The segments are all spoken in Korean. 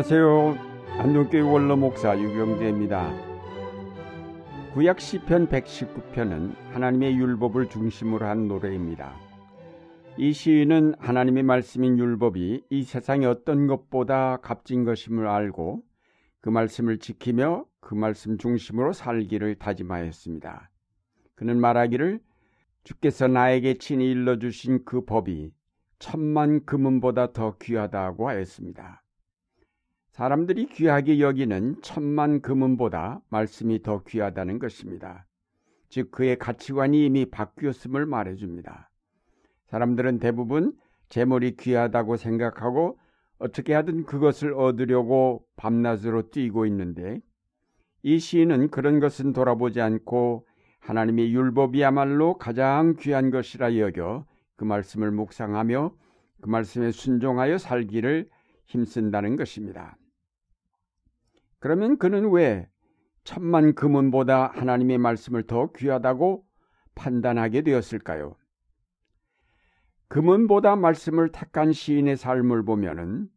안녕하세요. 안동교회 원로 목사 유경재입니다. 구약 시편 119편은 하나님의 율법을 중심으로 한 노래입니다. 이 시인은 하나님의 말씀인 율법이 이 세상의 어떤 것보다 값진 것임을 알고 그 말씀을 지키며 그 말씀 중심으로 살기를 다짐하였습니다. 그는 말하기를 주께서 나에게 친히 일러주신 그 법이 천만 금은보다 더 귀하다고 하였습니다. 사람들이 귀하게 여기는 천만 금은보다 말씀이 더 귀하다는 것입니다. 즉 그의 가치관이 이미 바뀌었음을 말해줍니다. 사람들은 대부분 재물이 귀하다고 생각하고 어떻게 하든 그것을 얻으려고 밤낮으로 뛰고 있는데 이 시인은 그런 것은 돌아보지 않고 하나님의 율법이야말로 가장 귀한 것이라 여겨 그 말씀을 묵상하며 그 말씀에 순종하여 살기를 힘쓴다는 것입니다. 그러면 그는 왜 천만 금은보다 하나님의 말씀을 더 귀하다고 판단하게 되었을까요? 금은보다 말씀을 택한 시인의 삶을 보면은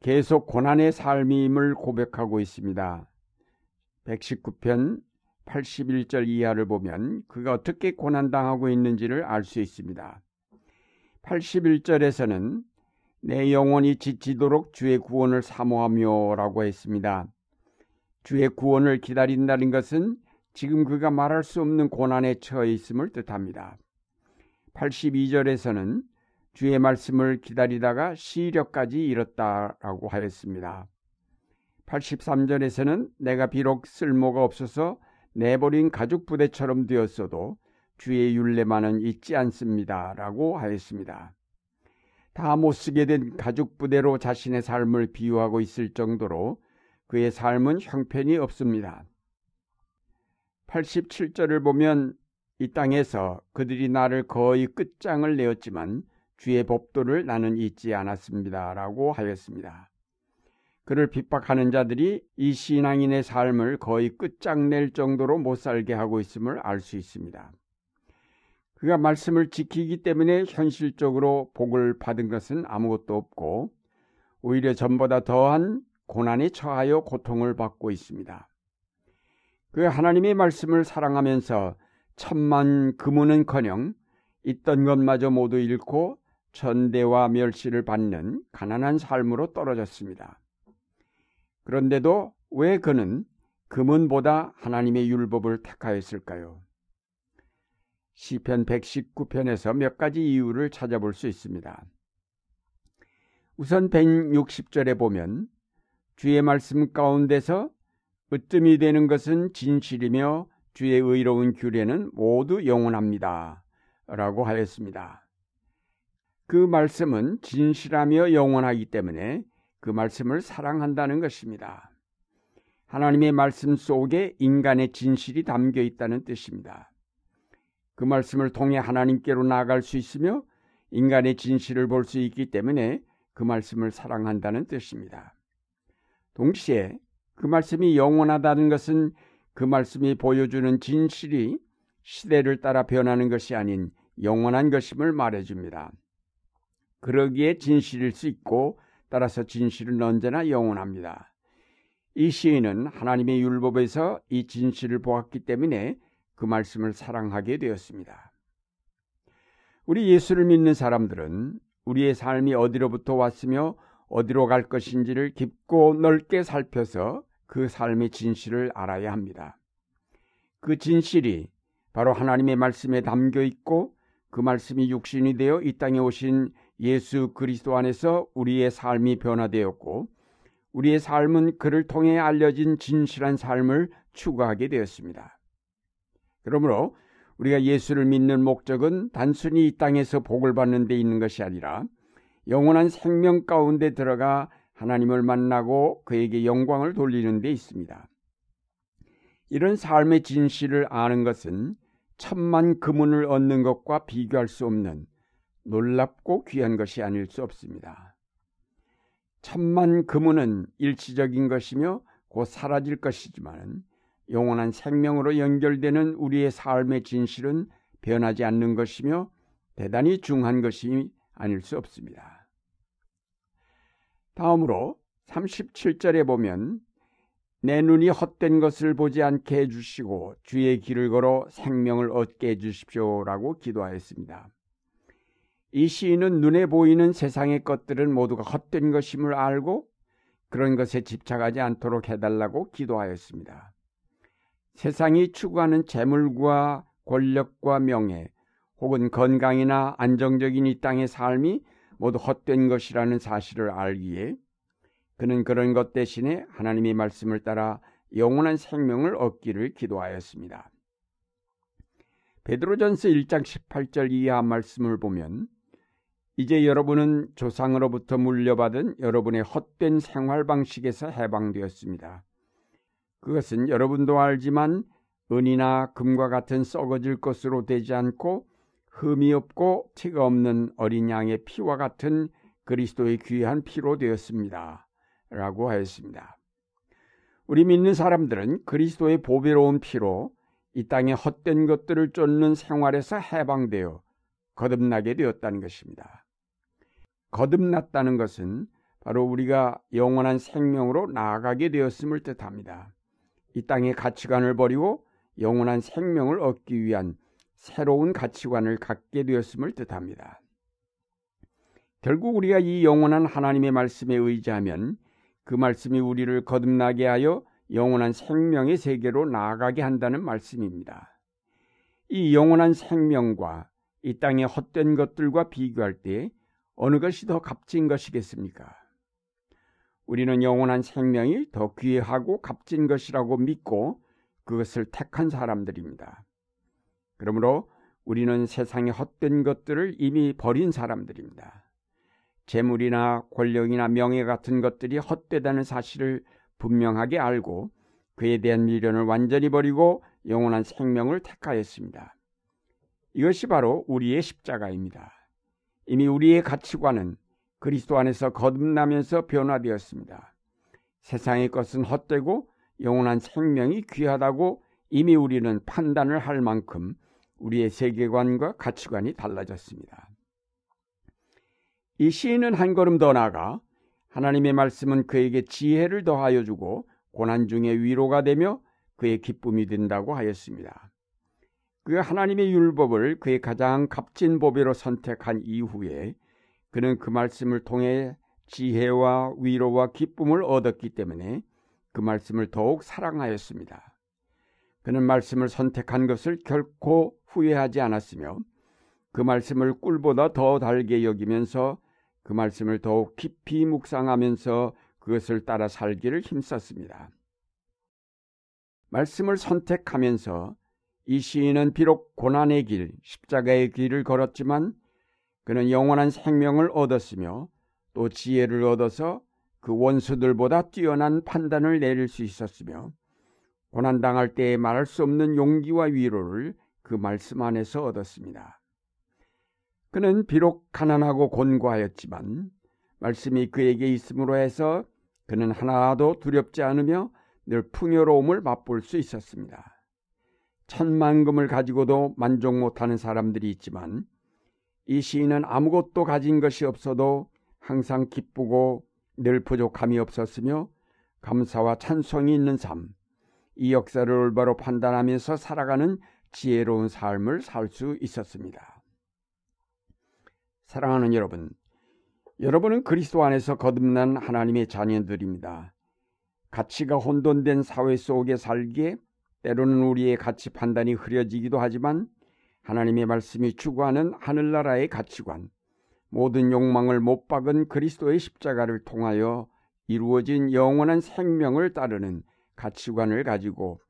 계속 고난의 삶임을 고백하고 있습니다. 119편 81절 이하를 보면 그가 어떻게 고난당하고 있는지를 알 수 있습니다. 81절에서는 내 영혼이 지치도록 주의 구원을 사모하며 라고 했습니다. 주의 구원을 기다린다는 것은 지금 그가 말할 수 없는 고난에 처해 있음을 뜻합니다. 82절에서는 주의 말씀을 기다리다가 시력까지 잃었다라고 하였습니다. 83절에서는 내가 비록 쓸모가 없어서 내버린 가죽 부대처럼 되었어도 주의 윤례만은 잊지 않습니다라고 하였습니다. 다 못 쓰게 된 가죽 부대로 자신의 삶을 비유하고 있을 정도로 그의 삶은 형편이 없습니다. 87절을 보면 이 땅에서 그들이 나를 거의 끝장을 내었지만 주의 법도를 나는 잊지 않았습니다. 라고 하였습니다. 그를 핍박하는 자들이 이 신앙인의 삶을 거의 끝장낼 정도로 못 살게 하고 있음을 알 수 있습니다. 그가 말씀을 지키기 때문에 현실적으로 복을 받은 것은 아무것도 없고 오히려 전보다 더한 고난에 처하여 고통을 받고 있습니다. 그 하나님의 말씀을 사랑하면서 천만 금은은커녕 있던 것마저 모두 잃고 전대와 멸시를 받는 가난한 삶으로 떨어졌습니다. 그런데도 왜 그는 금은보다 하나님의 율법을 택하였을까요? 시편 119편에서 몇 가지 이유를 찾아볼 수 있습니다. 우선 160절에 보면 주의 말씀 가운데서 으뜸이 되는 것은 진실이며 주의 의로운 규례는 모두 영원합니다. 라고 하였습니다. 그 말씀은 진실하며 영원하기 때문에 그 말씀을 사랑한다는 것입니다. 하나님의 말씀 속에 인간의 진실이 담겨 있다는 뜻입니다. 그 말씀을 통해 하나님께로 나아갈 수 있으며 인간의 진실을 볼 수 있기 때문에 그 말씀을 사랑한다는 뜻입니다. 동시에 그 말씀이 영원하다는 것은 그 말씀이 보여주는 진실이 시대를 따라 변하는 것이 아닌 영원한 것임을 말해줍니다. 그러기에 진실일 수 있고 따라서 진실은 언제나 영원합니다. 이 시인은 하나님의 율법에서 이 진실을 보았기 때문에 그 말씀을 사랑하게 되었습니다. 우리 예수를 믿는 사람들은 우리의 삶이 어디로부터 왔으며 어디로 갈 것인지를 깊고 넓게 살펴서 그 삶의 진실을 알아야 합니다. 그 진실이 바로 하나님의 말씀에 담겨 있고 그 말씀이 육신이 되어 이 땅에 오신 예수 그리스도 안에서 우리의 삶이 변화되었고 우리의 삶은 그를 통해 알려진 진실한 삶을 추구하게 되었습니다. 그러므로 우리가 예수를 믿는 목적은 단순히 이 땅에서 복을 받는 데 있는 것이 아니라 영원한 생명 가운데 들어가 하나님을 만나고 그에게 영광을 돌리는 데 있습니다. 이런 삶의 진실을 아는 것은 천만 금은을 얻는 것과 비교할 수 없는 놀랍고 귀한 것이 아닐 수 없습니다. 천만 금은은 일시적인 것이며 곧 사라질 것이지만 영원한 생명으로 연결되는 우리의 삶의 진실은 변하지 않는 것이며 대단히 중한 것이 아닐 수 없습니다. 다음으로 37절에 보면 내 눈이 헛된 것을 보지 않게 해주시고 주의 길을 걸어 생명을 얻게 해주십시오라고 기도하였습니다. 이 시인은 눈에 보이는 세상의 것들은 모두가 헛된 것임을 알고 그런 것에 집착하지 않도록 해달라고 기도하였습니다. 세상이 추구하는 재물과 권력과 명예 혹은 건강이나 안정적인 이 땅의 삶이 모두 헛된 것이라는 사실을 알기에 그는 그런 것 대신에 하나님의 말씀을 따라 영원한 생명을 얻기를 기도하였습니다. 베드로전서 1장 18절 이하 말씀을 보면 이제 여러분은 조상으로부터 물려받은 여러분의 헛된 생활 방식에서 해방되었습니다. 그것은 여러분도 알지만 은이나 금과 같은 썩어질 것으로 되지 않고 흠이 없고 티가 없는 어린 양의 피와 같은 그리스도의 귀한 피로 되었습니다. 라고 하였습니다. 우리 믿는 사람들은 그리스도의 보배로운 피로 이 땅의 헛된 것들을 쫓는 생활에서 해방되어 거듭나게 되었다는 것입니다. 거듭났다는 것은 바로 우리가 영원한 생명으로 나아가게 되었음을 뜻합니다. 이 땅의 가치관을 버리고 영원한 생명을 얻기 위한 새로운 가치관을 갖게 되었음을 뜻합니다. 결국 우리가 이 영원한 하나님의 말씀에 의지하면 그 말씀이 우리를 거듭나게 하여 영원한 생명의 세계로 나아가게 한다는 말씀입니다. 이 영원한 생명과 이 땅의 헛된 것들과 비교할 때 어느 것이 더 값진 것이겠습니까? 우리는 영원한 생명이 더 귀하고 값진 것이라고 믿고 그것을 택한 사람들입니다. 그러므로 우리는 세상의 헛된 것들을 이미 버린 사람들입니다. 재물이나 권력이나 명예 같은 것들이 헛되다는 사실을 분명하게 알고 그에 대한 미련을 완전히 버리고 영원한 생명을 택하였습니다. 이것이 바로 우리의 십자가입니다. 이미 우리의 가치관은 그리스도 안에서 거듭나면서 변화되었습니다. 세상의 것은 헛되고 영원한 생명이 귀하다고 이미 우리는 판단을 할 만큼 우리의 세계관과 가치관이 달라졌습니다. 이 시인은 한 걸음 더 나아가 하나님의 말씀은 그에게 지혜를 더하여 주고 고난 중에 위로가 되며 그의 기쁨이 된다고 하였습니다. 그 하나님의 율법을 그의 가장 값진 보배로 선택한 이후에 그는 그 말씀을 통해 지혜와 위로와 기쁨을 얻었기 때문에 그 말씀을 더욱 사랑하였습니다. 그는 말씀을 선택한 것을 결코 후회하지 않았으며 그 말씀을 꿀보다 더 달게 여기면서 그 말씀을 더욱 깊이 묵상하면서 그것을 따라 살기를 힘썼습니다. 말씀을 선택하면서 이 시인은 비록 고난의 길, 십자가의 길을 걸었지만 그는 영원한 생명을 얻었으며 또 지혜를 얻어서 그 원수들보다 뛰어난 판단을 내릴 수 있었으며 고난당할 때에 말할 수 없는 용기와 위로를 그 말씀 안에서 얻었습니다. 그는 비록 가난하고 곤고하였지만 말씀이 그에게 있음으로 해서 그는 하나도 두렵지 않으며 늘 풍요로움을 맛볼 수 있었습니다. 천만금을 가지고도 만족 못하는 사람들이 있지만 이 시인은 아무것도 가진 것이 없어도 항상 기쁘고 늘 부족함이 없었으며 감사와 찬송이 있는 삶, 이 역사를 올바로 판단하면서 살아가는 지혜로운 삶을 살 수 있었습니다. 사랑하는 여러분, 여러분은 그리스도 안에서 거듭난 하나님의 자녀들입니다. 가치가 혼돈된 사회 속에 살기에 때로는 우리의 가치 판단이 흐려지기도 하지만 하나님의 말씀이 추구하는 하늘나라의 가치관, 모든 욕망을 못 박은 그리스도의 십자가를 통하여 이루어진 영원한 생명을 따르는 가치관을 가지고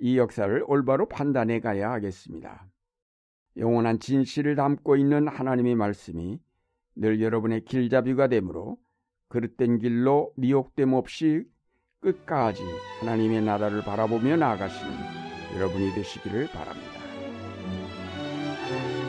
이 역사를 올바로 판단해 가야 하겠습니다. 영원한 진실을 담고 있는 하나님의 말씀이 늘 여러분의 길잡이가 되므로 그릇된 길로 미혹됨 없이 끝까지 하나님의 나라를 바라보며 나아가시는 여러분이 되시기를 바랍니다. Thank you.